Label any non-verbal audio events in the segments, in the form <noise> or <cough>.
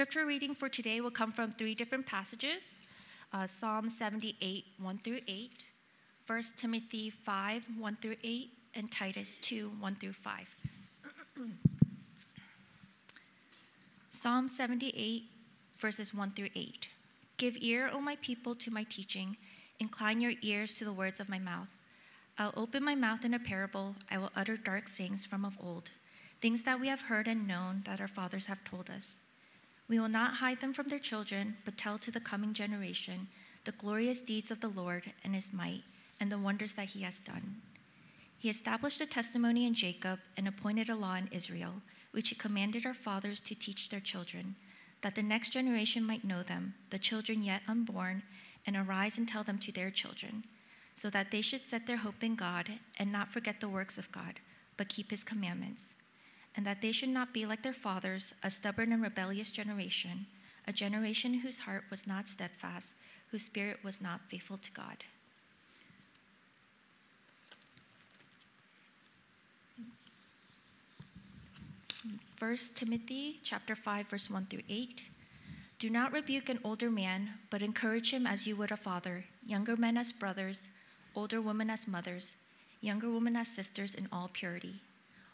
scripture reading for today will come from three different passages uh, Psalm 78, 1 through 8, 1 Timothy 5, 1 through 8, and Titus 2, 1 through 5. <clears throat> Psalm 78, verses 1 through 8. Give ear, O my people, to my teaching. Incline your ears to the words of my mouth. I'll open my mouth in a parable. I will utter dark sayings from of old, things that we have heard and known that our fathers have told us. We will not hide them from their children, but tell to the coming generation the glorious deeds of the Lord and his might, and the wonders that he has done. He established a testimony in Jacob and appointed a law in Israel, which he commanded our fathers to teach their children, that the next generation might know them, the children yet unborn, and arise and tell them to their children, so that they should set their hope in God and not forget the works of God, but keep his commandments and that they should not be like their fathers, a stubborn and rebellious generation, a generation whose heart was not steadfast, whose spirit was not faithful to God. First Timothy chapter 5 verse 1 through 8. Do not rebuke an older man, but encourage him as you would a father, younger men as brothers, older women as mothers, younger women as sisters in all purity.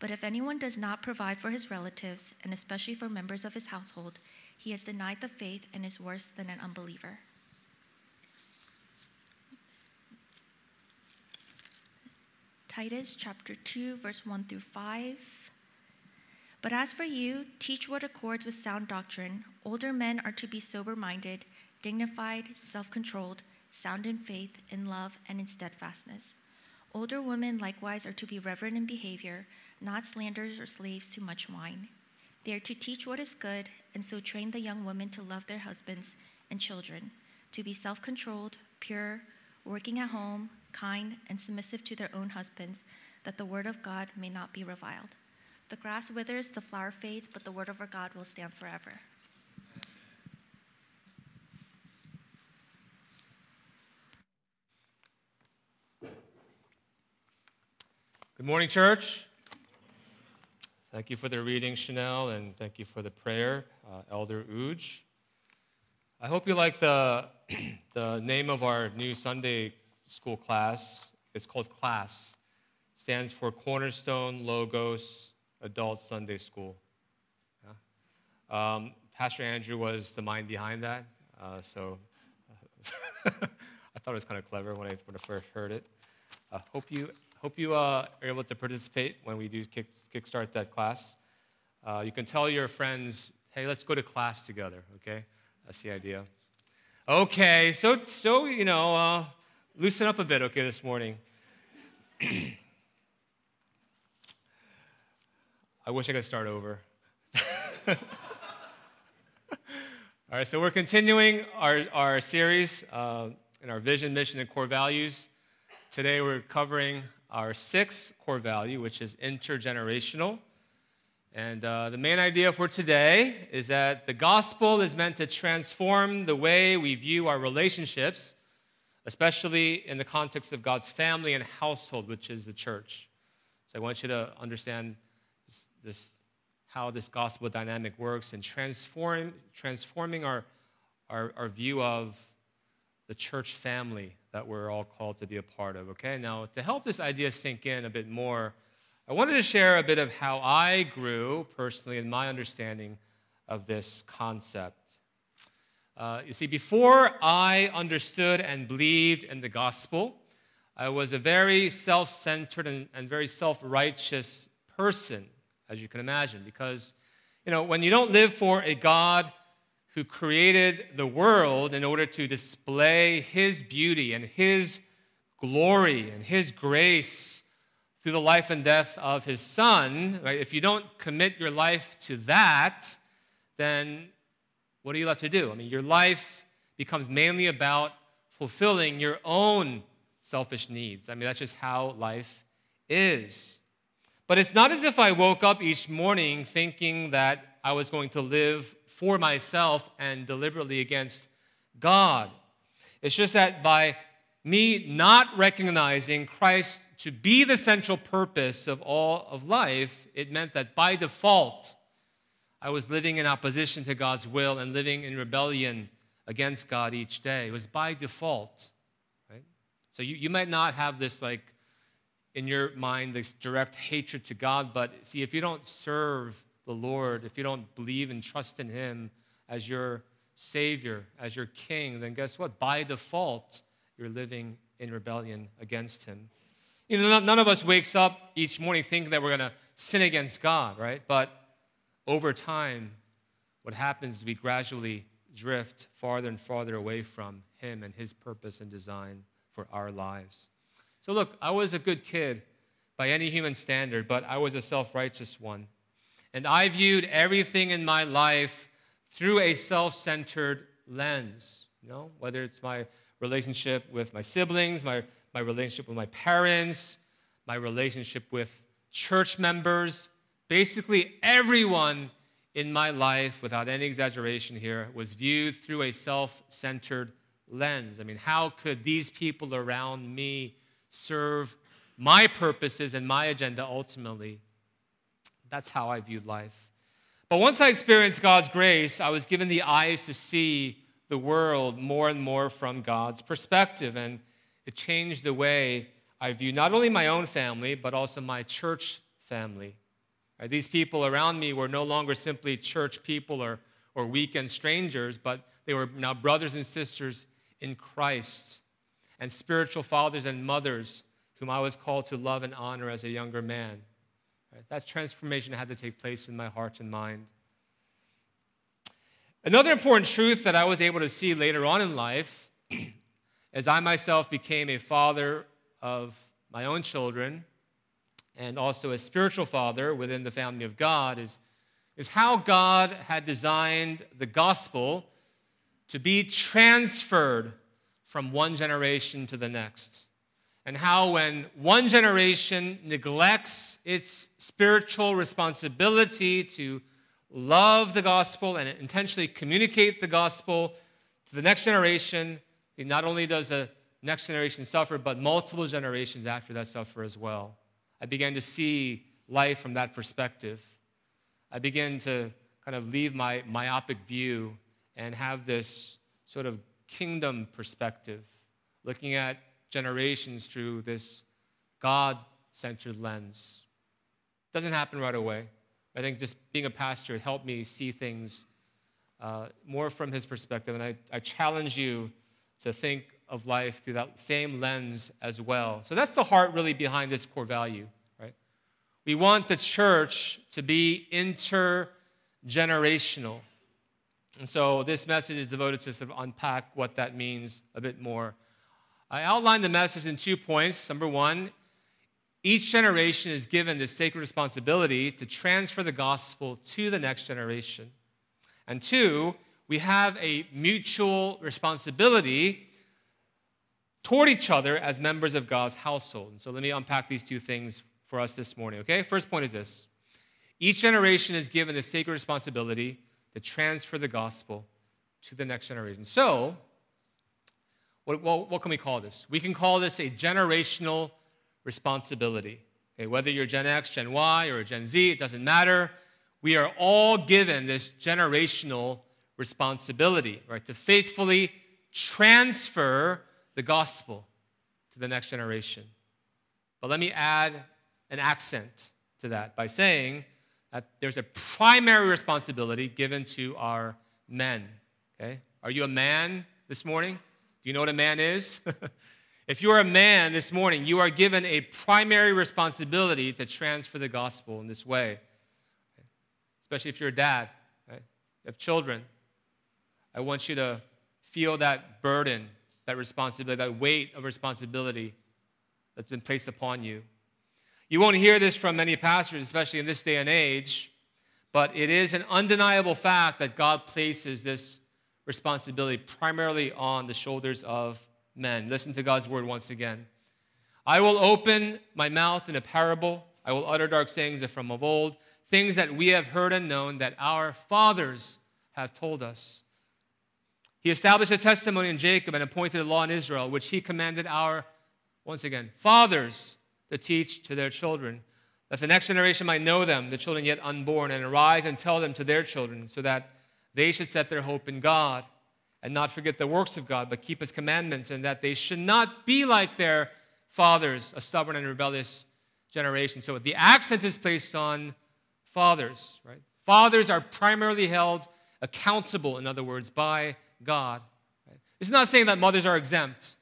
But if anyone does not provide for his relatives, and especially for members of his household, he has denied the faith and is worse than an unbeliever. Titus chapter 2, verse 1 through 5. But as for you, teach what accords with sound doctrine. Older men are to be sober minded, dignified, self controlled, sound in faith, in love, and in steadfastness. Older women likewise are to be reverent in behavior not slanders or slaves to much wine. They are to teach what is good, and so train the young women to love their husbands and children, to be self controlled, pure, working at home, kind, and submissive to their own husbands, that the word of God may not be reviled. The grass withers, the flower fades, but the word of our God will stand forever. Good morning, church. Thank you for the reading, Chanel, and thank you for the prayer, uh, Elder Uj. I hope you like the, <clears throat> the name of our new Sunday school class. It's called CLASS. Stands for Cornerstone Logos Adult Sunday School. Yeah? Um, Pastor Andrew was the mind behind that, uh, so <laughs> I thought it was kind of clever when I, when I first heard it. I uh, hope you hope you uh, are able to participate when we do kick, kickstart that class. Uh, you can tell your friends, hey, let's go to class together, okay? That's the idea. Okay, so, so you know, uh, loosen up a bit, okay, this morning. <clears throat> I wish I could start over. <laughs> All right, so we're continuing our, our series uh, in our vision, mission, and core values. Today we're covering our sixth core value, which is intergenerational. And uh, the main idea for today is that the gospel is meant to transform the way we view our relationships, especially in the context of God's family and household, which is the church. So I want you to understand this, this how this gospel dynamic works and transform, transforming our, our, our view of the church family that we're all called to be a part of. Okay, now to help this idea sink in a bit more, I wanted to share a bit of how I grew personally in my understanding of this concept. Uh, you see, before I understood and believed in the gospel, I was a very self centered and, and very self righteous person, as you can imagine, because, you know, when you don't live for a God who created the world in order to display his beauty and his glory and his grace through the life and death of his son, right? If you don't commit your life to that, then what are you left to do? I mean, your life becomes mainly about fulfilling your own selfish needs. I mean, that's just how life is. But it's not as if I woke up each morning thinking that I was going to live for myself and deliberately against God. It's just that by me not recognizing Christ to be the central purpose of all of life, it meant that by default, I was living in opposition to God's will and living in rebellion against God each day. It was by default, right? So you, you might not have this like in your mind this direct hatred to God, but see, if you don't serve the Lord, if you don't believe and trust in Him as your Savior, as your King, then guess what? By default, you're living in rebellion against Him. You know, none of us wakes up each morning thinking that we're going to sin against God, right? But over time, what happens is we gradually drift farther and farther away from Him and His purpose and design for our lives. So, look, I was a good kid by any human standard, but I was a self righteous one. And I viewed everything in my life through a self centered lens. You know, whether it's my relationship with my siblings, my, my relationship with my parents, my relationship with church members, basically everyone in my life, without any exaggeration here, was viewed through a self centered lens. I mean, how could these people around me serve my purposes and my agenda ultimately? That's how I viewed life. But once I experienced God's grace, I was given the eyes to see the world more and more from God's perspective. And it changed the way I view not only my own family, but also my church family. Right? These people around me were no longer simply church people or, or weekend strangers, but they were now brothers and sisters in Christ and spiritual fathers and mothers whom I was called to love and honor as a younger man. Right? That transformation had to take place in my heart and mind. Another important truth that I was able to see later on in life, <clears throat> as I myself became a father of my own children, and also a spiritual father within the family of God is, is how God had designed the gospel to be transferred from one generation to the next. And how, when one generation neglects its spiritual responsibility to love the gospel and intentionally communicate the gospel to the next generation, not only does the next generation suffer, but multiple generations after that suffer as well. I began to see life from that perspective. I began to kind of leave my myopic view and have this sort of kingdom perspective, looking at generations through this God centered lens. Doesn't happen right away. I think just being a pastor helped me see things uh, more from his perspective. And I, I challenge you to think of life through that same lens as well. So that's the heart really behind this core value, right? We want the church to be intergenerational. And so this message is devoted to sort of unpack what that means a bit more. I outlined the message in two points. Number one, each generation is given this sacred responsibility to transfer the gospel to the next generation. And two, we have a mutual responsibility toward each other as members of God's household. And so let me unpack these two things for us this morning, okay? First point is this each generation is given the sacred responsibility to transfer the gospel to the next generation. So, what, what, what can we call this? We can call this a generational responsibility. Okay, whether you're Gen X, Gen Y, or Gen Z, it doesn't matter. We are all given this generational responsibility, right? To faithfully transfer the gospel to the next generation. But let me add an accent to that by saying that there's a primary responsibility given to our men. Okay? Are you a man this morning? You know what a man is? <laughs> if you are a man this morning, you are given a primary responsibility to transfer the gospel in this way. Especially if you're a dad, right? You have children. I want you to feel that burden that responsibility, that weight of responsibility that's been placed upon you. You won't hear this from many pastors, especially in this day and age, but it is an undeniable fact that God places this responsibility primarily on the shoulders of men. Listen to God's word once again. I will open my mouth in a parable. I will utter dark sayings from of old, things that we have heard and known that our fathers have told us. He established a testimony in Jacob and appointed a law in Israel, which he commanded our, once again, fathers to teach to their children, that the next generation might know them, the children yet unborn, and arise and tell them to their children, so that they should set their hope in God and not forget the works of God, but keep his commandments, and that they should not be like their fathers, a stubborn and rebellious generation. So the accent is placed on fathers, right? Fathers are primarily held accountable, in other words, by God. Right? It's not saying that mothers are exempt,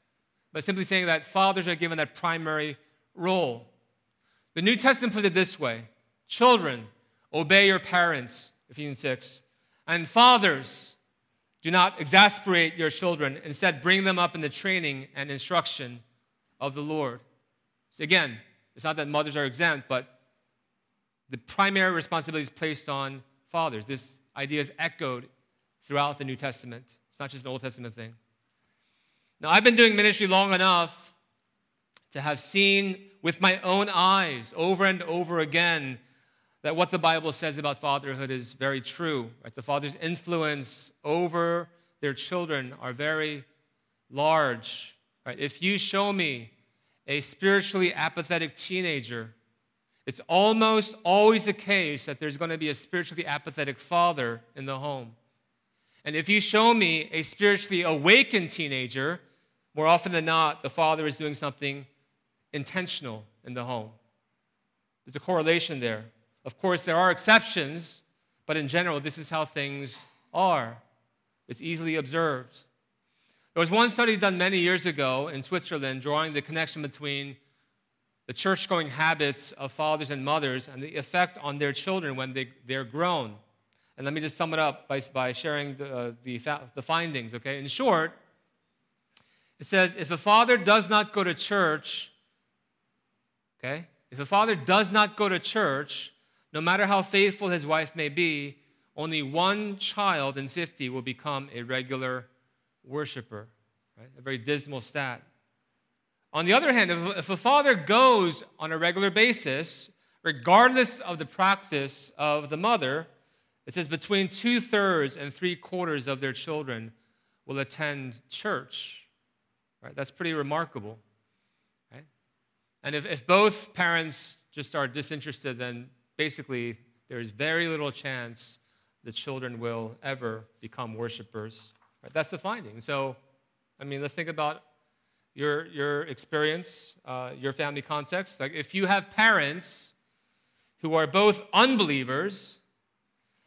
but simply saying that fathers are given that primary role. The New Testament puts it this way Children, obey your parents, Ephesians 6. And fathers, do not exasperate your children. Instead, bring them up in the training and instruction of the Lord. So, again, it's not that mothers are exempt, but the primary responsibility is placed on fathers. This idea is echoed throughout the New Testament. It's not just an Old Testament thing. Now, I've been doing ministry long enough to have seen with my own eyes over and over again that what the Bible says about fatherhood is very true. Right? The father's influence over their children are very large. Right? If you show me a spiritually apathetic teenager, it's almost always the case that there's going to be a spiritually apathetic father in the home. And if you show me a spiritually awakened teenager, more often than not, the father is doing something intentional in the home. There's a correlation there. Of course, there are exceptions, but in general, this is how things are. It's easily observed. There was one study done many years ago in Switzerland drawing the connection between the church going habits of fathers and mothers and the effect on their children when they, they're grown. And let me just sum it up by, by sharing the, uh, the, the findings, okay? In short, it says if a father does not go to church, okay? If a father does not go to church, no matter how faithful his wife may be, only one child in 50 will become a regular worshiper. Right? A very dismal stat. On the other hand, if, a father goes on a regular basis, regardless of the practice of the mother, it says between two thirds and three quarters of their children will attend church. Right? That's pretty remarkable. Right? And if, if both parents just are disinterested, then basically, there's very little chance the children will ever become worshipers. Right? That's the finding. So, I mean, let's think about your, your experience, uh, your family context. Like, if you have parents who are both unbelievers,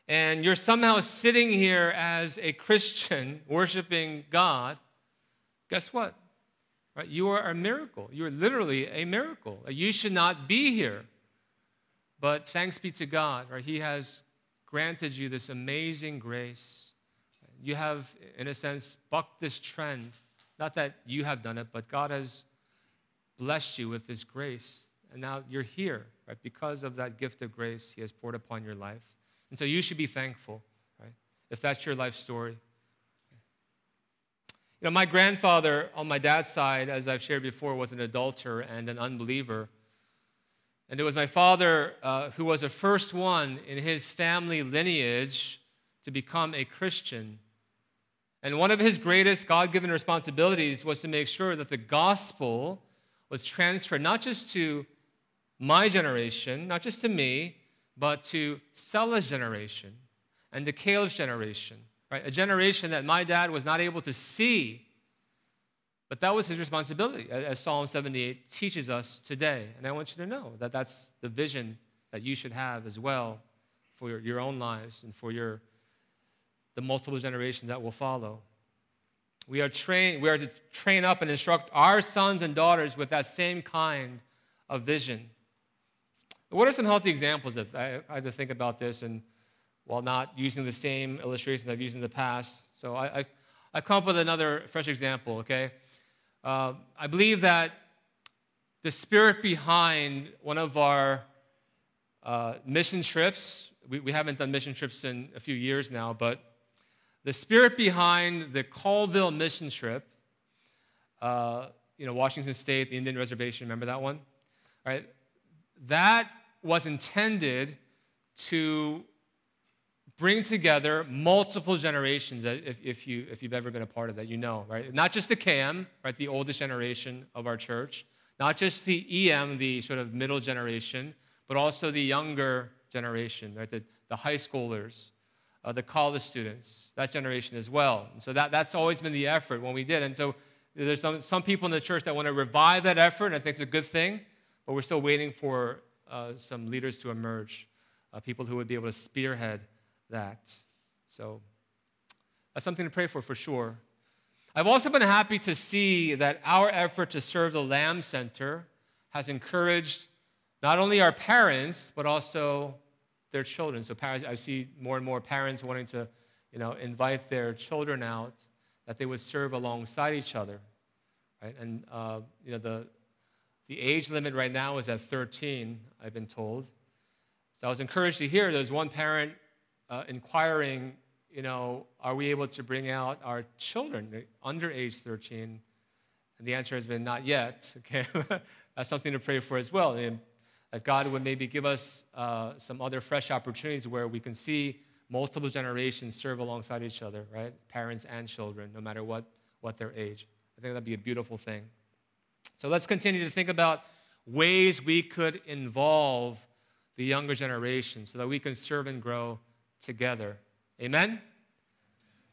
and you're somehow sitting here as a Christian <laughs> worshiping God, guess what? Right? You are a miracle. You are literally a miracle. You should not be here. But thanks be to God, right? He has granted you this amazing grace. You have, in a sense, bucked this trend. Not that you have done it, but God has blessed you with this grace. And now you're here, right? Because of that gift of grace He has poured upon your life. And so you should be thankful, right? If that's your life story. You know, my grandfather on my dad's side, as I've shared before, was an adulterer and an unbeliever. And it was my father uh, who was the first one in his family lineage to become a Christian. And one of his greatest God given responsibilities was to make sure that the gospel was transferred not just to my generation, not just to me, but to Stella's generation and to Caleb's generation, right? A generation that my dad was not able to see but that was his responsibility, as Psalm 78 teaches us today. And I want you to know that that's the vision that you should have as well for your, your own lives and for your, the multiple generations that will follow. We are, trained, we are to train up and instruct our sons and daughters with that same kind of vision. What are some healthy examples of? I, I had to think about this, and while not using the same illustrations I've used in the past, so I, I, I come up with another fresh example. Okay, uh, I believe that the spirit behind one of our uh, mission trips, we, we, haven't done mission trips in a few years now, but the spirit behind the Colville mission trip, uh, you know, Washington State, the Indian Reservation, remember that one? Right? That was intended to bring together multiple generations if, if, you, if you've ever been a part of that you know right? Not just the KM right the oldest generation of our church not just the EM the sort of middle generation but also the younger generation right the, the high schoolers uh, the college students that generation as well. And so that, that's always been the effort when we did. And so there's some, some people in the church that want to revive that effort and i think it's a good thing but we're still waiting for uh, some leaders to emerge uh, people who would be able to spearhead that. So that's something to pray for for sure. I've also been happy to see that our effort to serve the Lamb Center has encouraged not only our parents, but also their children. So parents, I see more and more parents wanting to, you know, invite their children out, that they would serve alongside each other, right? And uh, you know, the the age limit right now is at 13. I've been told. So I was encouraged to hear there's one parent uh, inquiring, you know, are we able to bring out our children under age 13? And the answer has been not yet. <laughs> Okay, that's something to pray for as well. And that God would maybe give us uh, some other fresh opportunities where we can see multiple generations serve alongside each other, right? Parents and children, no matter what, what their age. I think that'd be a beautiful thing. So let's continue to think about ways we could involve the younger generation so that we can serve and grow together. Amen?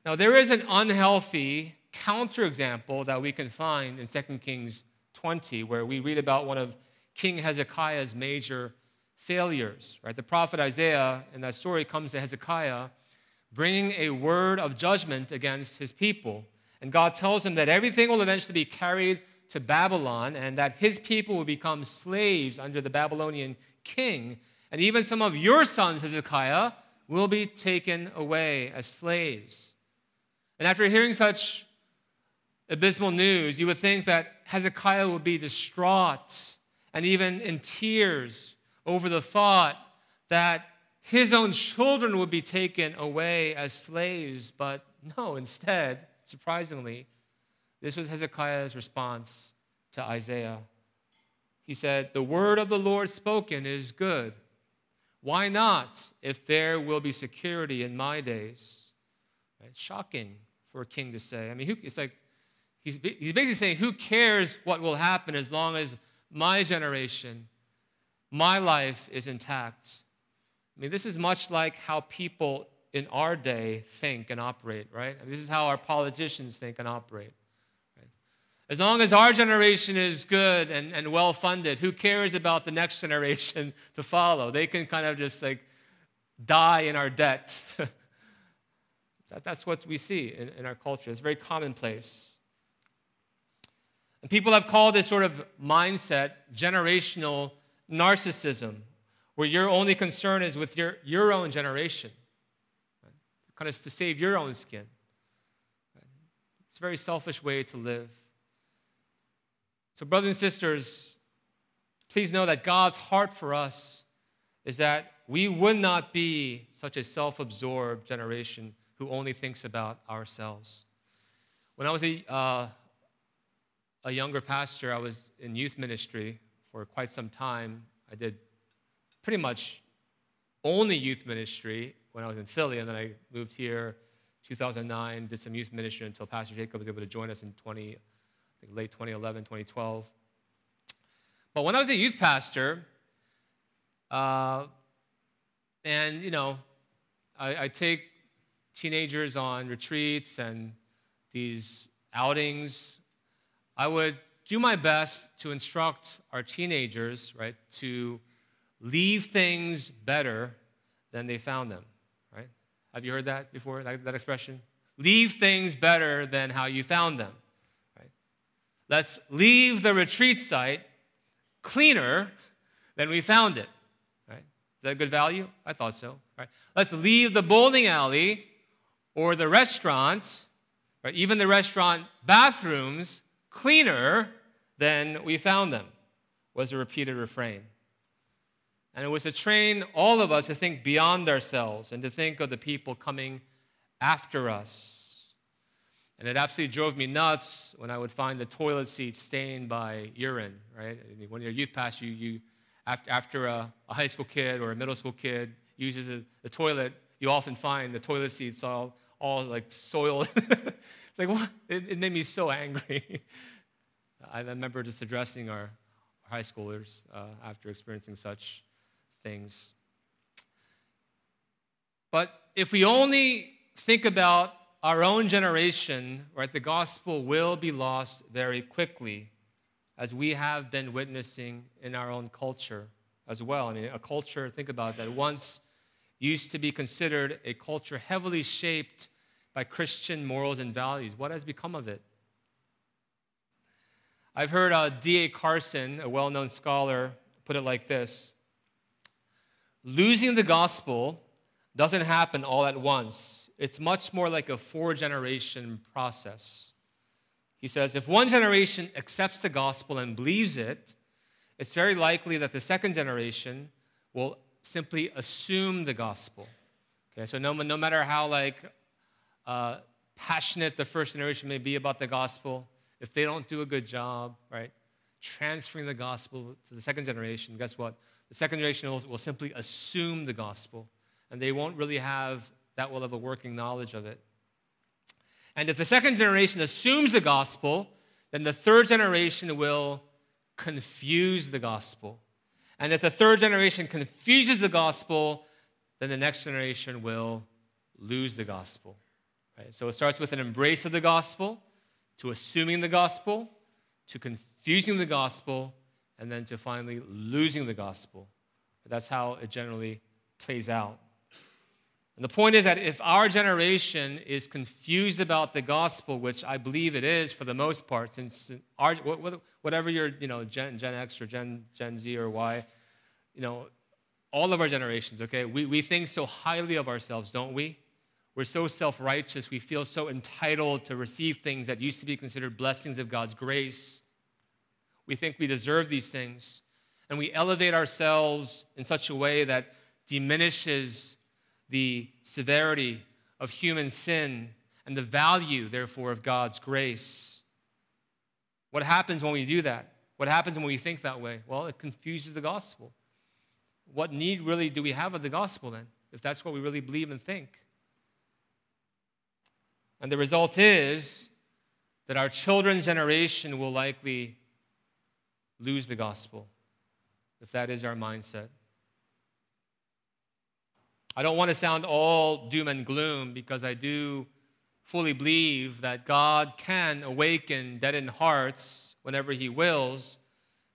Now, there is an unhealthy counterexample that we can find in 2 Kings 20, where we read about one of King Hezekiah's major failures. Right? The prophet Isaiah in that story comes to Hezekiah bringing a word of judgment against his people. And God tells him that everything will eventually be carried to Babylon and that his people will become slaves under the Babylonian king. And even some of your sons, Hezekiah, will be taken away as slaves. And after hearing such abysmal news, you would think that Hezekiah would be distraught and even in tears over the thought that his own children would be taken away as slaves. But no, instead, surprisingly, this was Hezekiah's response to Isaiah. He said, The word of the Lord spoken is good. Why not if there will be security in my days? Right? Shocking for a king to say. I mean, who, it's like he's, he's basically saying, Who cares what will happen as long as my generation, my life is intact? I mean, this is much like how people in our day think and operate, right? I mean, this is how our politicians think and operate. As long as our generation is good and, and well funded, who cares about the next generation <laughs> to follow? They can kind of just like die in our debt. <laughs> that, that's what we see in, in our culture. It's very commonplace. And people have called this sort of mindset generational narcissism, where your only concern is with your, your own generation, right? kind of to save your own skin. It's a very selfish way to live. So, brothers and sisters, please know that God's heart for us is that we would not be such a self absorbed generation who only thinks about ourselves. When I was a, uh, a younger pastor, I was in youth ministry for quite some time. I did pretty much only youth ministry when I was in Philly, and then I moved here 2009, did some youth ministry until Pastor Jacob was able to join us in 20, think late 2011, 2012. But when I was a youth pastor, uh, and you know, I, I take teenagers on retreats and these outings, I would do my best to instruct our teenagers, right, to leave things better than they found them, right? Have you heard that before, that, that expression? Leave things better than how you found them. Let's leave the retreat site cleaner than we found it. Right? Is that a good value? I thought so. Right? Let's leave the bowling alley or the restaurant, right? even the restaurant bathrooms, cleaner than we found them, was a repeated refrain. And it was to train all of us to think beyond ourselves and to think of the people coming after us. And it absolutely drove me nuts when I would find the toilet seat stained by urine, right? When you're a youth pastor, you, you after, after a, a, high school kid or a middle school kid uses a, the toilet, you often find the toilet seats all, all like soiled. <laughs> it's like, what? It, it, made me so angry. <laughs> I remember just addressing our, our high schoolers uh, after experiencing such things. But if we only think about our own generation, right, the gospel will be lost very quickly, as we have been witnessing in our own culture as well. I mean, a culture, think about that, once used to be considered a culture heavily shaped by Christian morals and values. What has become of it? I've heard uh, D.A. Carson, a well known scholar, put it like this Losing the gospel doesn't happen all at once, it's much more like a four generation process. He says if one generation accepts the gospel and believes it, it's very likely that the second generation will simply assume the gospel. Okay, so no, no matter how like uh, passionate the first generation may be about the gospel, if they don't do a good job, right, transferring the gospel to the second generation, guess what? The second generation will, will simply assume the gospel, and they won't really have that will have a working knowledge of it. And if the second generation assumes the gospel, then the third generation will confuse the gospel. And if the third generation confuses the gospel, then the next generation will lose the gospel. Right? So it starts with an embrace of the gospel, to assuming the gospel, to confusing the gospel, and then to finally losing the gospel. That's how it generally plays out. And the point is that if our generation is confused about the gospel, which I believe it is for the most part, since our, whatever you're, you know, Gen, Gen X or Gen, Gen Z or Y, you know, all of our generations, okay, we, we think so highly of ourselves, don't we? We're so self righteous. We feel so entitled to receive things that used to be considered blessings of God's grace. We think we deserve these things. And we elevate ourselves in such a way that diminishes the severity of human sin and the value, therefore, of God's grace. What happens when we do that? What happens when we think that way? Well, it confuses the gospel. What need really do we have of the gospel then, if that's what we really believe and think? And the result is that our children's generation will likely lose the gospel if that is our mindset. I don't want to sound all doom and gloom because I do fully believe that God can awaken deadened hearts whenever He wills,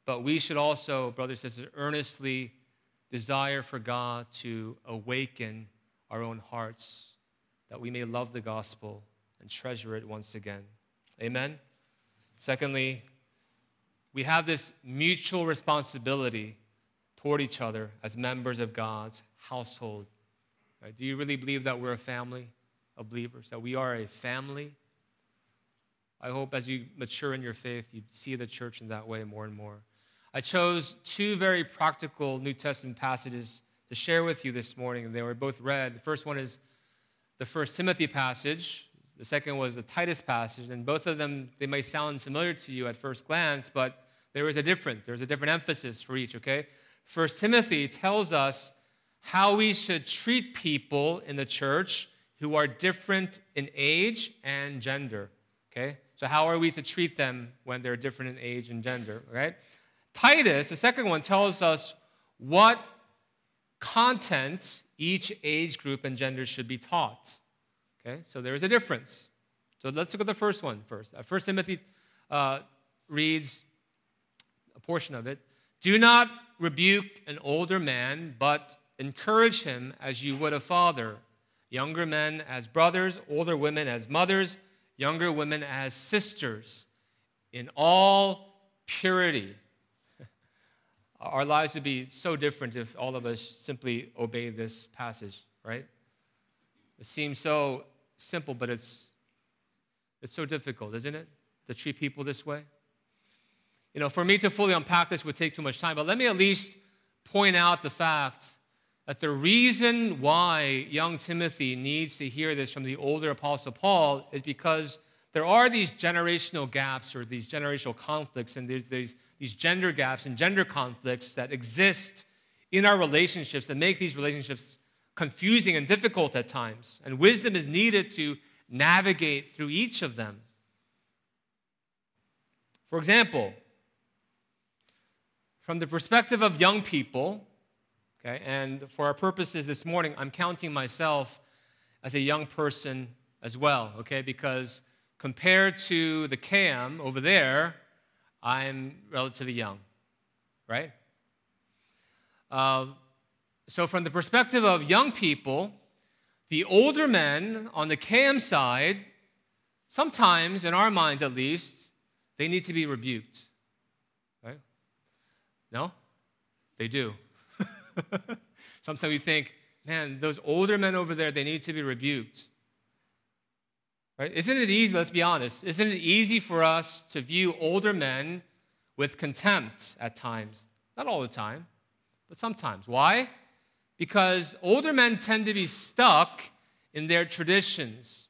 but we should also, brothers and sisters, earnestly desire for God to awaken our own hearts that we may love the gospel and treasure it once again. Amen. Secondly, we have this mutual responsibility toward each other as members of God's household. Right? Do you really believe that we're a family of believers, that we are a family? I hope as you mature in your faith, you see the church in that way more and more. I chose two very practical New Testament passages to share with you this morning, and they were both read. The first one is the First Timothy passage. The second was the Titus passage, and both of them they may sound familiar to you at first glance, but there is a different. There's a different emphasis for each. Okay, First Timothy tells us how we should treat people in the church who are different in age and gender. Okay? So, how are we to treat them when they're different in age and gender? Right? Titus, the second one, tells us what content each age group and gender should be taught. Okay? So, there's a difference. So, let's look at the first one first. Uh, first Timothy uh, reads a portion of it Do not rebuke an older man, but Encourage him as you would a father, younger men as brothers, older women as mothers, younger women as sisters, in all purity. <laughs> Our lives would be so different if all of us simply obey this passage, right? It seems so simple, but it's, it's so difficult, isn't it, to treat people this way? You know, for me to fully unpack this would take too much time, but let me at least point out the fact that the reason why young Timothy needs to hear this from the older Apostle Paul is because there are these generational gaps or these generational conflicts and there's these, these gender gaps and gender conflicts that exist in our relationships that make these relationships confusing and difficult at times. And wisdom is needed to navigate through each of them. For example, from the perspective of young people, okay, and for our purposes this morning, I'm counting myself as a young person as well, okay, because compared to the KM over there, I'm relatively young, right? Uh, so, from the perspective of young people, the older men on the KM side, sometimes, in our minds at least, they need to be rebuked. Right? No? They do. <laughs> sometimes we think, man, those older men over there, they need to be rebuked. Right? Isn't it easy, let's be honest, isn't it easy for us to view older men with contempt at times? Not all the time, but sometimes. Why? because older men tend to be stuck in their traditions.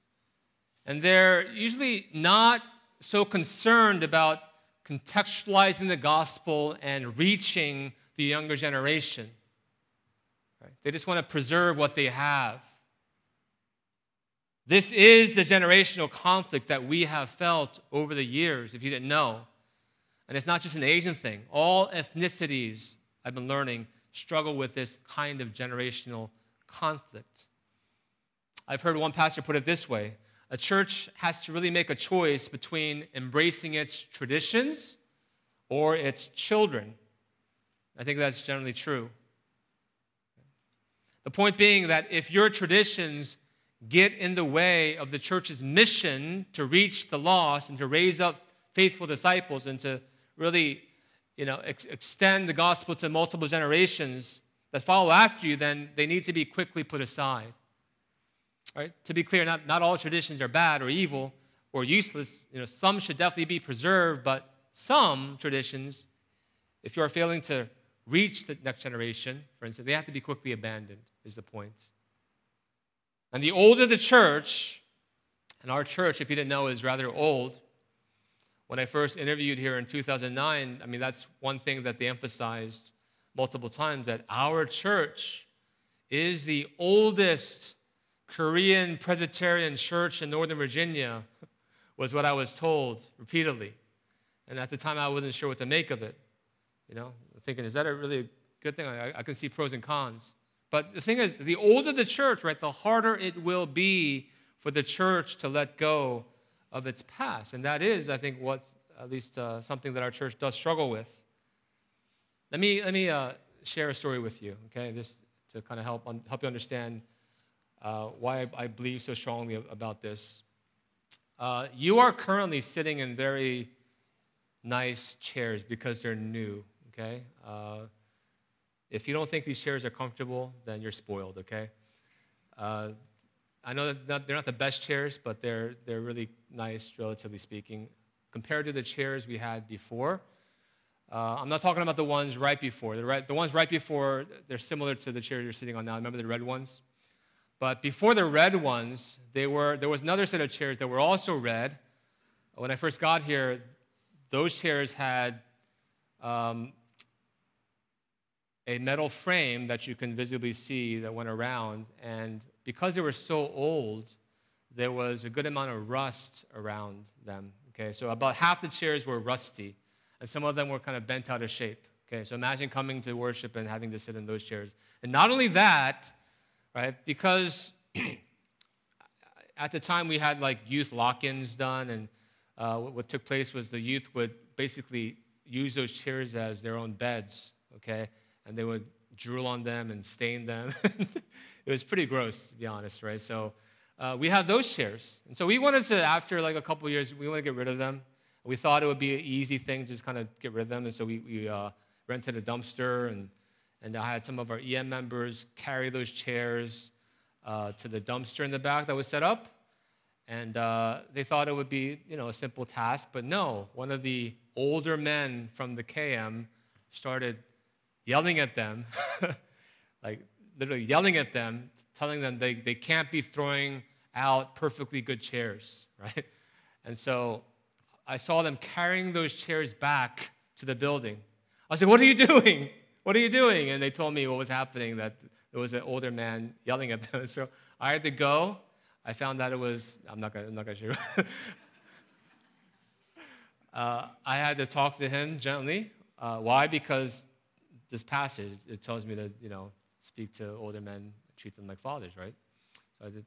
And they're usually not so concerned about contextualizing the gospel and reaching the younger generation. Right? They just want to preserve what they have. This is the generational conflict that we have felt over the years, if you didn't know. And it's not just an Asian thing. All ethnicities, I've been learning, struggle with this kind of generational conflict. I've heard one pastor put it this way a church has to really make a choice between embracing its traditions or its children. I think that's generally true. The point being that if your traditions get in the way of the church's mission to reach the lost and to raise up faithful disciples and to really you know, ex- extend the gospel to multiple generations that follow after you, then they need to be quickly put aside. Right? To be clear, not, not all traditions are bad or evil or useless. You know, some should definitely be preserved, but some traditions, if you are failing to reach the next generation, for instance, they have to be quickly abandoned, is the point. And the older the church, and our church, if you didn't know, is rather old, when I first interviewed here in 2009, I mean, that's one thing that they emphasized multiple times that our church is the oldest Korean Presbyterian church in Northern Virginia, was what I was told repeatedly. And at the time, I wasn't sure what to make of it. You know, thinking, is that a really good thing? I, I can see pros and cons. But the thing is, the older the church, right, the harder it will be for the church to let go of its past. And that is, I think, what at least uh, something that our church does struggle with. Let me, let me uh, share a story with you, okay, just to kind of help, un- help you understand uh, why I, believe so strongly about this. Uh, you are currently sitting in very nice chairs because they're new, okay? Uh, if you don't think these chairs are comfortable, then you're spoiled, okay? Uh, I know that they're not the best chairs, but they're, they're really nice, relatively speaking, compared to the chairs we had before. Uh, I'm not talking about the ones right before. The, right, the ones right before, they're similar to the chair you're sitting on now. Remember the red ones? But before the red ones, they were, there was another set of chairs that were also red. When I first got here, those chairs had um, a metal frame that you can visibly see that went around, and because they were so old, there was a good amount of rust around them. Okay, so about half the chairs were rusty, and some of them were kind of bent out of shape. Okay, so imagine coming to worship and having to sit in those chairs. And not only that, right, because at the time we had like youth lock ins done, and uh, what took place was the youth would basically use those chairs as their own beds, okay, and they would drool on them and stain them. <laughs> it was pretty gross, to be honest, right? So uh, we had those chairs. And so we wanted to, after like a couple years, we wanted to get rid of them. We thought it would be an easy thing to just kind of get rid of them. And so we, we uh, rented a dumpster, and, and I had some of our EM members carry those chairs uh, to the dumpster in the back that was set up. And uh, they thought it would be, you know, a simple task, but no. One of the older men from the KM started yelling at them, <laughs> like literally yelling at them, telling them they, they can't be throwing out perfectly good chairs, <laughs> right? And so I saw them carrying those chairs back to the building. I said, What are you doing? What are you doing? And they told me what was happening, that there was an older man yelling at them. <laughs> So I had to go. I found out it was, I'm not gonna, I'm not gonna show you. uh, I had to talk to him gently. Uh, why? Because this passage, it tells me to, you know, speak to older men, treat them like fathers, right? So I did,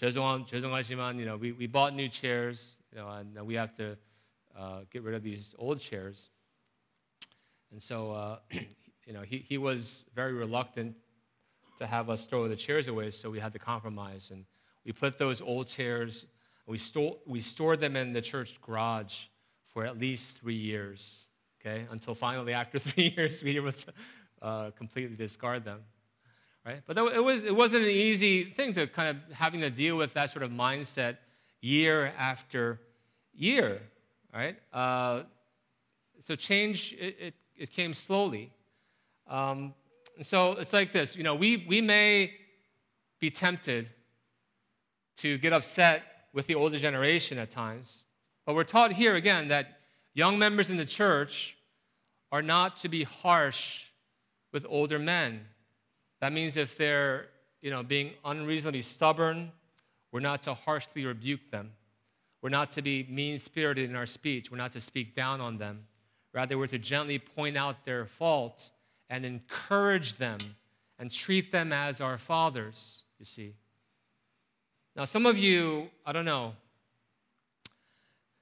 죄송함, 죄송하지만, you know, we, we bought new chairs, you know, and we have to uh, get rid of these old chairs. And so, uh, <clears throat> you know, he, he was very reluctant to have us throw the chairs away, so we had to compromise. And we put those old chairs, we, store, we stored them in the church garage for at least three years, okay? Until finally, after <laughs> three years, we were uh, completely discard them right? But it, was, it wasn't an easy thing to kind of having to deal with that sort of mindset year after year, right? Uh, so change, it, it, it came slowly. Um, so it's like this, you know, we, we may be tempted to get upset with the older generation at times, but we're taught here again that young members in the church are not to be harsh with older men that means if they're, you know, being unreasonably stubborn, we're not to harshly rebuke them. We're not to be mean spirited in our speech. We're not to speak down on them. Rather, we're to gently point out their fault and encourage them and treat them as our fathers, you see. Now, some of you, I don't know,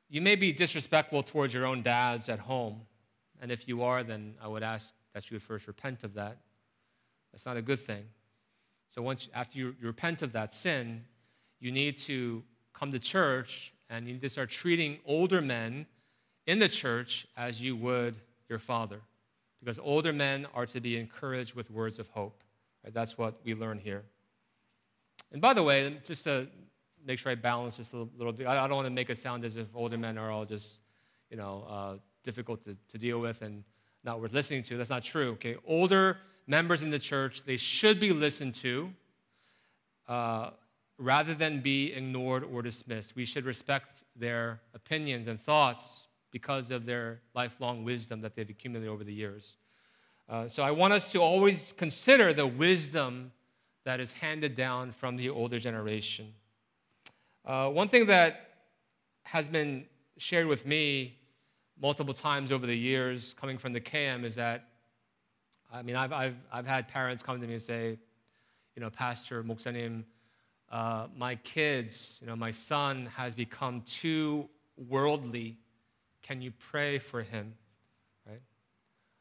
you may be disrespectful towards your own dads at home. And if you are, then I would ask that you would first repent of that. That's not a good thing. So once after you, repent of that sin, you need to come to church and you need to start treating older men in the church as you would your father. Because older men are to be encouraged with words of hope. Right? That's what we learn here. And by the way, just to make sure I balance this a little, little bit, I don't want to make it sound as if older men are all just, you know, uh, difficult to, to deal with and not worth listening to. That's not true. Okay, older members in the church, they should be listened to uh, rather than be ignored or dismissed. We should respect their opinions and thoughts because of their lifelong wisdom that they've accumulated over the years. Uh, so I want us to always consider the wisdom that is handed down from the older generation. Uh, one thing that has been shared with me multiple times over the years coming from the KM is that I mean, I've, I've, I've had parents come to me and say, you know, Pastor Moksanim, uh, my kids, you know, my son has become too worldly. Can you pray for him? Right?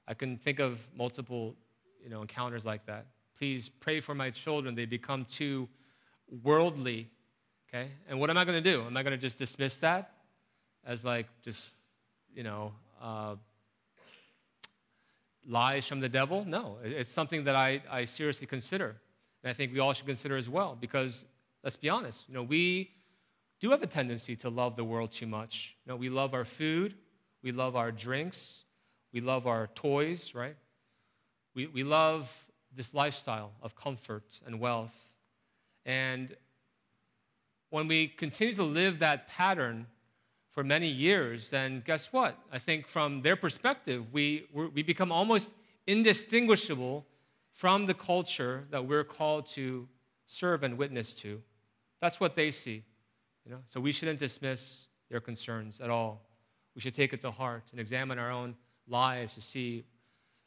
I can think of multiple, you know, encounters like that. Please pray for my children. They become too worldly. Okay? And what am I going to do? Am I going to just dismiss that as like just, you know, uh, lies from the devil? No, it's something that I, I seriously consider. And I think we all should consider as well, because let's be honest, you know, we do have a tendency to love the world too much. You know, we love our food, we love our drinks, we love our toys, right? We, we love this lifestyle of comfort and wealth. And when we continue to live that pattern, for many years, then guess what? I think from their perspective, we, we become almost indistinguishable from the culture that we're called to serve and witness to. That's what they see. You know? So we shouldn't dismiss their concerns at all. We should take it to heart and examine our own lives to see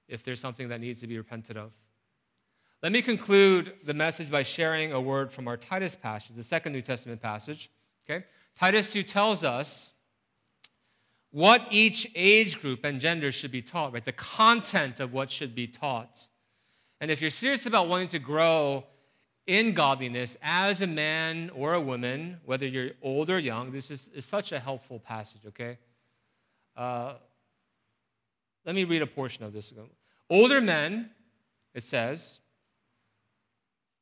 if there's something that needs to be repented of. Let me conclude the message by sharing a word from our Titus passage, the second New Testament passage. Okay? Titus 2 tells us what each age group and gender should be taught, right? The content of what should be taught. And if you're serious about wanting to grow in godliness as a man or a woman, whether you're old or young, this is, is such a helpful passage, okay? Uh, let me read a portion of this. Older men, it says,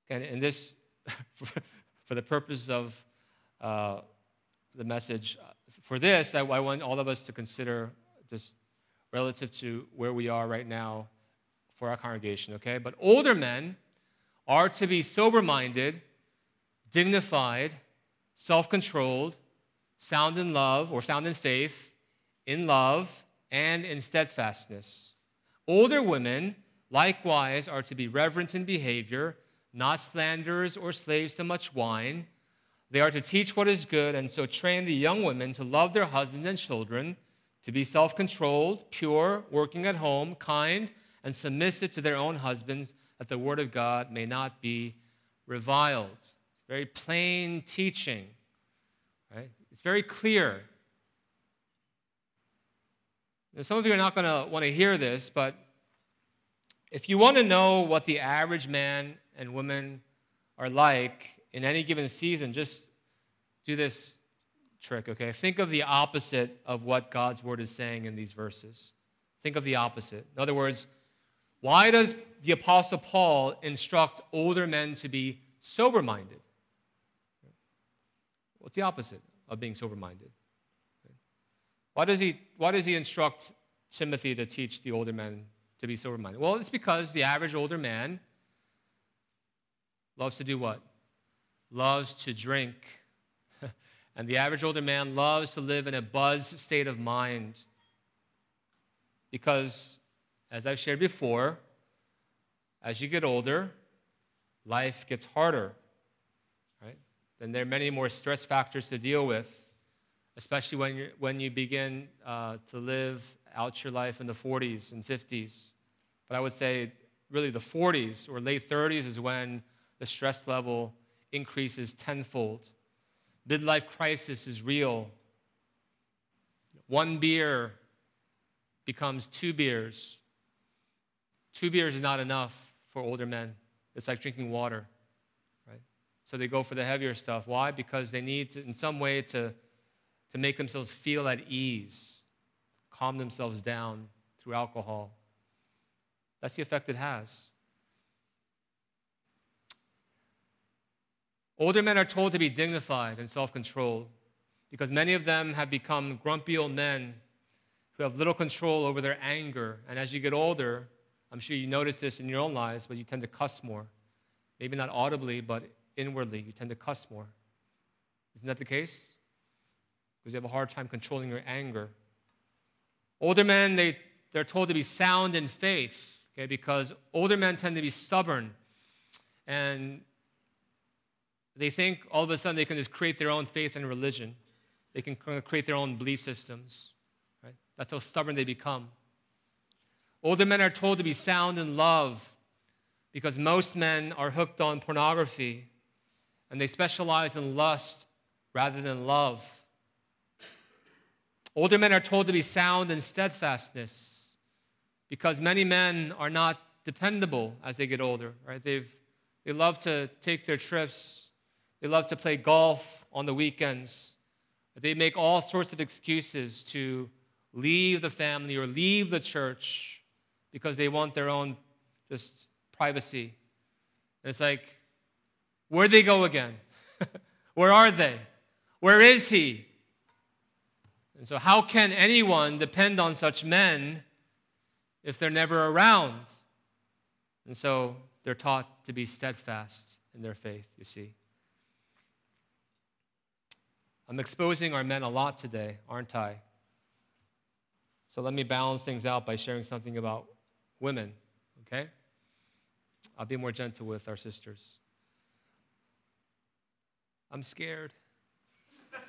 and, and this, <laughs> for, the purpose of uh, the message, for this, I, I want all of us to consider just relative to where we are right now for our congregation, okay? But older men are to be sober minded, dignified, self controlled, sound in love or sound in faith, in love, and in steadfastness. Older women, likewise, are to be reverent in behavior, not slanderers or slaves to much wine. They are to teach what is good, and so train the young women to love their husbands and children, to be self controlled, pure, working at home, kind, and submissive to their own husbands, that the word of God may not be reviled. Very plain teaching, right? It's very clear. Now, some of you are not going to want to hear this, but if you want to know what the average man and women are like in any given season, just do this trick, okay? Think of the opposite of what God's word is saying in these verses. Think of the opposite. In other words, why does the Apostle Paul instruct older men to be sober minded? What's the opposite of being sober minded? Why does, he, why does he instruct Timothy to teach the older men to be sober minded? Well, it's because the average older man loves to do what? Loves to drink. <laughs> and the average older man loves to live in a buzz state of mind. Because, as I've shared before, as you get older, life gets harder, right? Then there are many more stress factors to deal with, especially when, you when you begin uh, to live out your life in the 40s and 50s. But I would say, really, the 40s or late 30s is when the stress level increases tenfold. Midlife crisis is real. One beer becomes two beers. Two beers is not enough for older men. It's like drinking water, right? So they go for the heavier stuff. Why? Because they need to, in some way to, to make themselves feel at ease, calm themselves down through alcohol. That's the effect it has. Older men are told to be dignified and self controlled because many of them have become grumpy old men who have little control over their anger. And as you get older, I'm sure you notice this in your own lives, but you tend to cuss more. Maybe not audibly, but inwardly, you tend to cuss more. Isn't that the case? Because you have a hard time controlling your anger. Older men, they, they're told to be sound in faith, okay, because older men tend to be stubborn and they think all of a sudden they can just create their own faith and religion. They can create their own belief systems. Right? That's how stubborn they become. Older men are told to be sound in love because most men are hooked on pornography and they specialize in lust rather than love. Older men are told to be sound in steadfastness because many men are not dependable as they get older, right? They've, they love to take their trips they love to play golf on the weekends. They make all sorts of excuses to leave the family or leave the church because they want their own just privacy. And it's like, where'd they go again? <laughs> Where are they? Where is he? And so, how can anyone depend on such men if they're never around? And so, they're taught to be steadfast in their faith, you see. I'm exposing our men a lot today, aren't I? So let me balance things out by sharing something about women, okay? I'll be more gentle with our sisters. I'm scared. <laughs>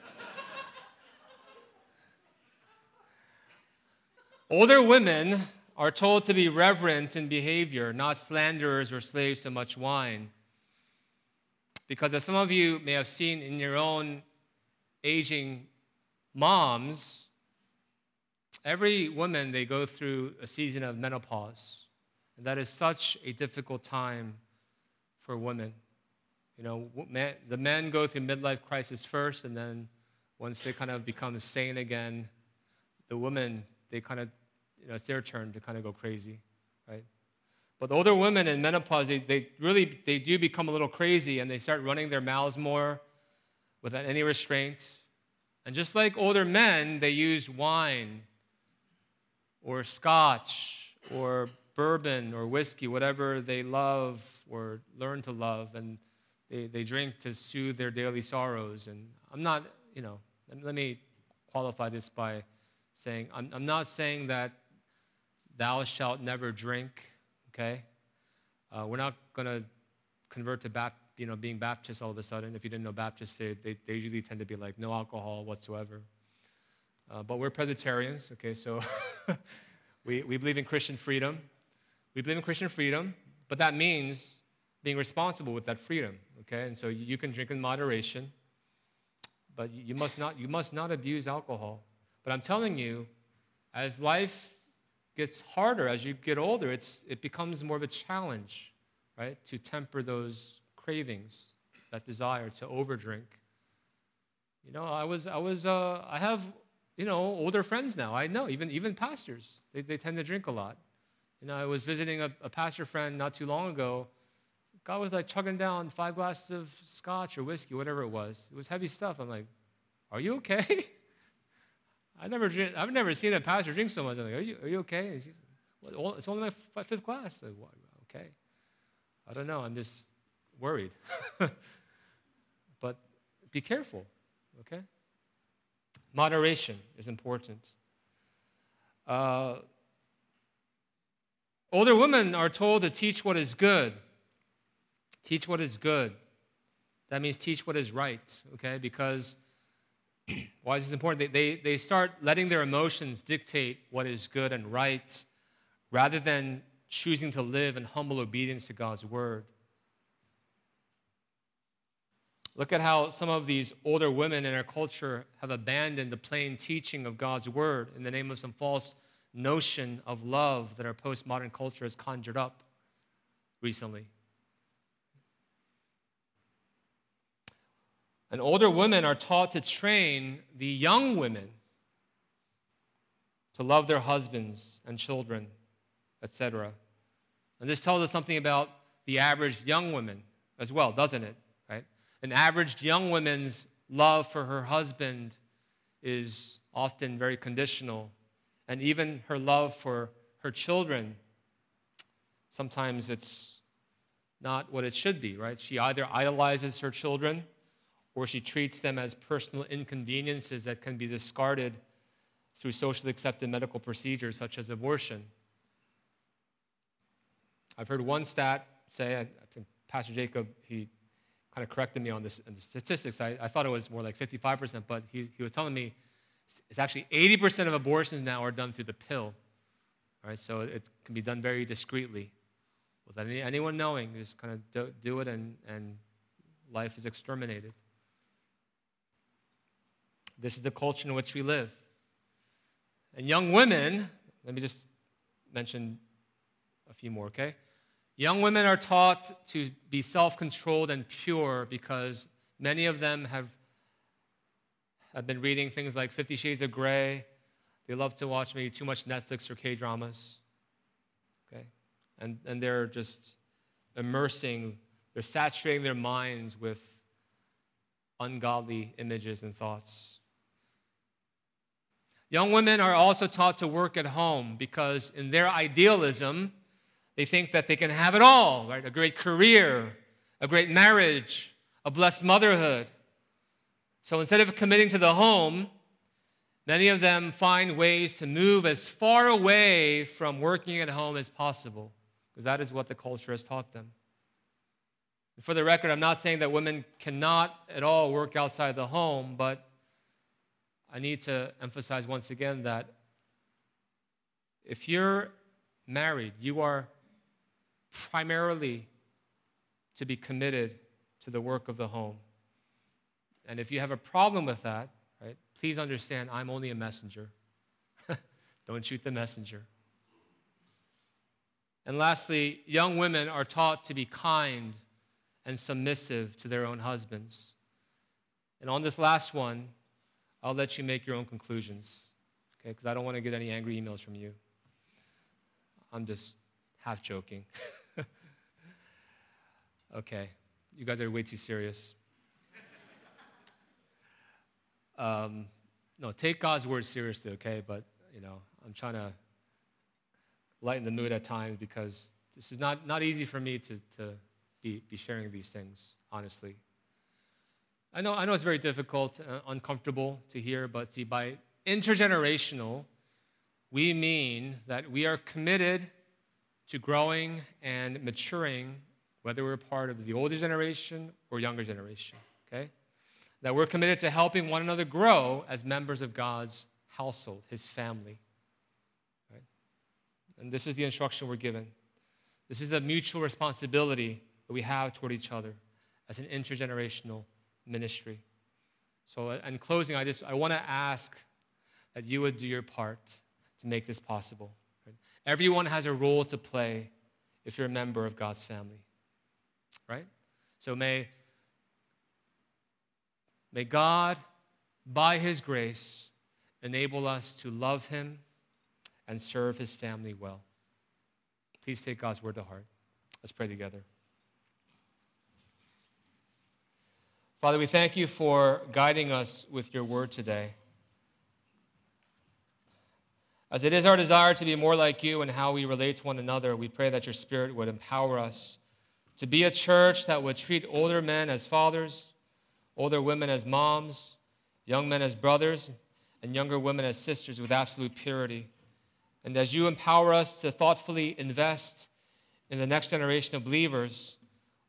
Older women are told to be reverent in behavior, not slanderers or slaves to much wine. Because as some of you may have seen in your own aging moms, every woman, they go through a season of menopause. And that is such a difficult time for women. You know, the men go through midlife crisis first, and then once they kind of become sane again, the women, they kind of, you know, it's their turn to kind of go crazy, right? But older women in menopause, they, they really, they do become a little crazy, and they start running their mouths more, without any restraint. And just like older men, they use wine or scotch or bourbon or whiskey, whatever they love or learn to love, and they, they drink to soothe their daily sorrows. And I'm not, you know, let me qualify this by saying, I'm, I'm not saying that thou shalt never drink, okay? Uh, we're not going to convert to Baptist, you know, being Baptist all of a sudden. If you didn't know Baptists, they, they, they usually tend to be like no alcohol whatsoever. Uh, but we're Presbyterians, okay, so <laughs> we, we believe in Christian freedom. We believe in Christian freedom, but that means being responsible with that freedom, okay? And so you can drink in moderation, but you must not, you must not abuse alcohol. But I'm telling you, as life gets harder, as you get older, it's, it becomes more of a challenge, right, to temper those cravings, that desire to overdrink. You know, I was, I was, uh, I have, you know, older friends now. I know, even, even pastors, they, they tend to drink a lot. You know, I was visiting a, a pastor friend not too long ago. God was like chugging down five glasses of scotch or whiskey, whatever it was. It was heavy stuff. I'm like, are you okay? <laughs> I never drink, I've never seen a pastor drink so much. I'm like, are you, are you okay? Well, it's only my fifth glass. Like, okay. I don't know. I'm just worried. <laughs> but be careful, okay? Moderation is important. Uh, older women are told to teach what is good. Teach what is good. That means teach what is right, okay? Because <clears throat> why is this important? They, they, they start letting their emotions dictate what is good and right rather than choosing to live in humble obedience to God's word. Look at how some of these older women in our culture have abandoned the plain teaching of God's word in the name of some false notion of love that our postmodern culture has conjured up recently. And older women are taught to train the young women to love their husbands and children, etc. And this tells us something about the average young woman as well, doesn't it? An average young woman's love for her husband is often very conditional, and even her love for her children, sometimes it's not what it should be, right? She either idolizes her children or she treats them as personal inconveniences that can be discarded through socially accepted medical procedures such as abortion. I've heard one stat say, I think Pastor Jacob, he kind of corrected me on, this, the statistics. I, I, thought it was more like 55%, but he, he was telling me it's actually 80% of abortions now are done through the pill. All right, so it can be done very discreetly without any, anyone knowing. You just kind of do, do it, and, and life is exterminated. This is the culture in which we live. And young women, let me just mention a few more, okay? Young women are taught to be self controlled and pure because many of them have, have been reading things like Fifty Shades of Grey. They love to watch maybe too much Netflix or K dramas. Okay? And, and they're just immersing, they're saturating their minds with ungodly images and thoughts. Young women are also taught to work at home because, in their idealism, they think that they can have it all, right? A great career, a great marriage, a blessed motherhood. So instead of committing to the home, many of them find ways to move as far away from working at home as possible, because that is what the culture has taught them. For the record, I'm not saying that women cannot at all work outside the home, but I need to emphasize once again that if you're married, you are primarily to be committed to the work of the home. And if you have a problem with that, right, please understand I'm only a messenger. <laughs> Don't shoot the messenger. And lastly, young women are taught to be kind and submissive to their own husbands. And on this last one, I'll let you make your own conclusions, okay? Because I don't want to get any angry emails from you. I'm just half joking. <laughs> okay, you guys are way too serious. <laughs> Um, no, take God's word seriously, okay? But, you know, I'm trying to lighten the mood at times because this is not, not easy for me to, to be, be sharing these things, honestly. I know, I know it's very difficult, uh, uncomfortable to hear, but see, by intergenerational, we mean that we are committed to growing and maturing, whether we're part of the older generation or younger generation, okay? That we're committed to helping one another grow as members of God's household, his family. Right? And this is the instruction we're given. This is the mutual responsibility that we have toward each other as an intergenerational ministry. So, uh, in closing, I just I want to ask that you would do your part to make this possible. Everyone has a role to play if you're a member of God's family, right? So may may God, by His grace, enable us to love Him and serve His family well. Please take God's word to heart. Let's pray together. Father, we thank you for guiding us with your word today. As it is our desire to be more like you and how we relate to one another, we pray that your Spirit would empower us to be a church that would treat older men as fathers, older women as moms, young men as brothers, and younger women as sisters with absolute purity. And as you empower us to thoughtfully invest in the next generation of believers,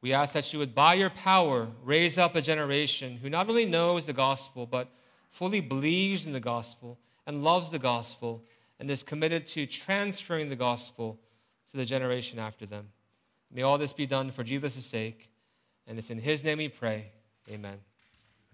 we ask that you would, by your power, raise up a generation who not only knows the gospel, but fully believes in the gospel and loves the gospel and is committed to transferring the gospel to the generation after them. May all this be done for Jesus' sake, and it's in his name we pray. Amen.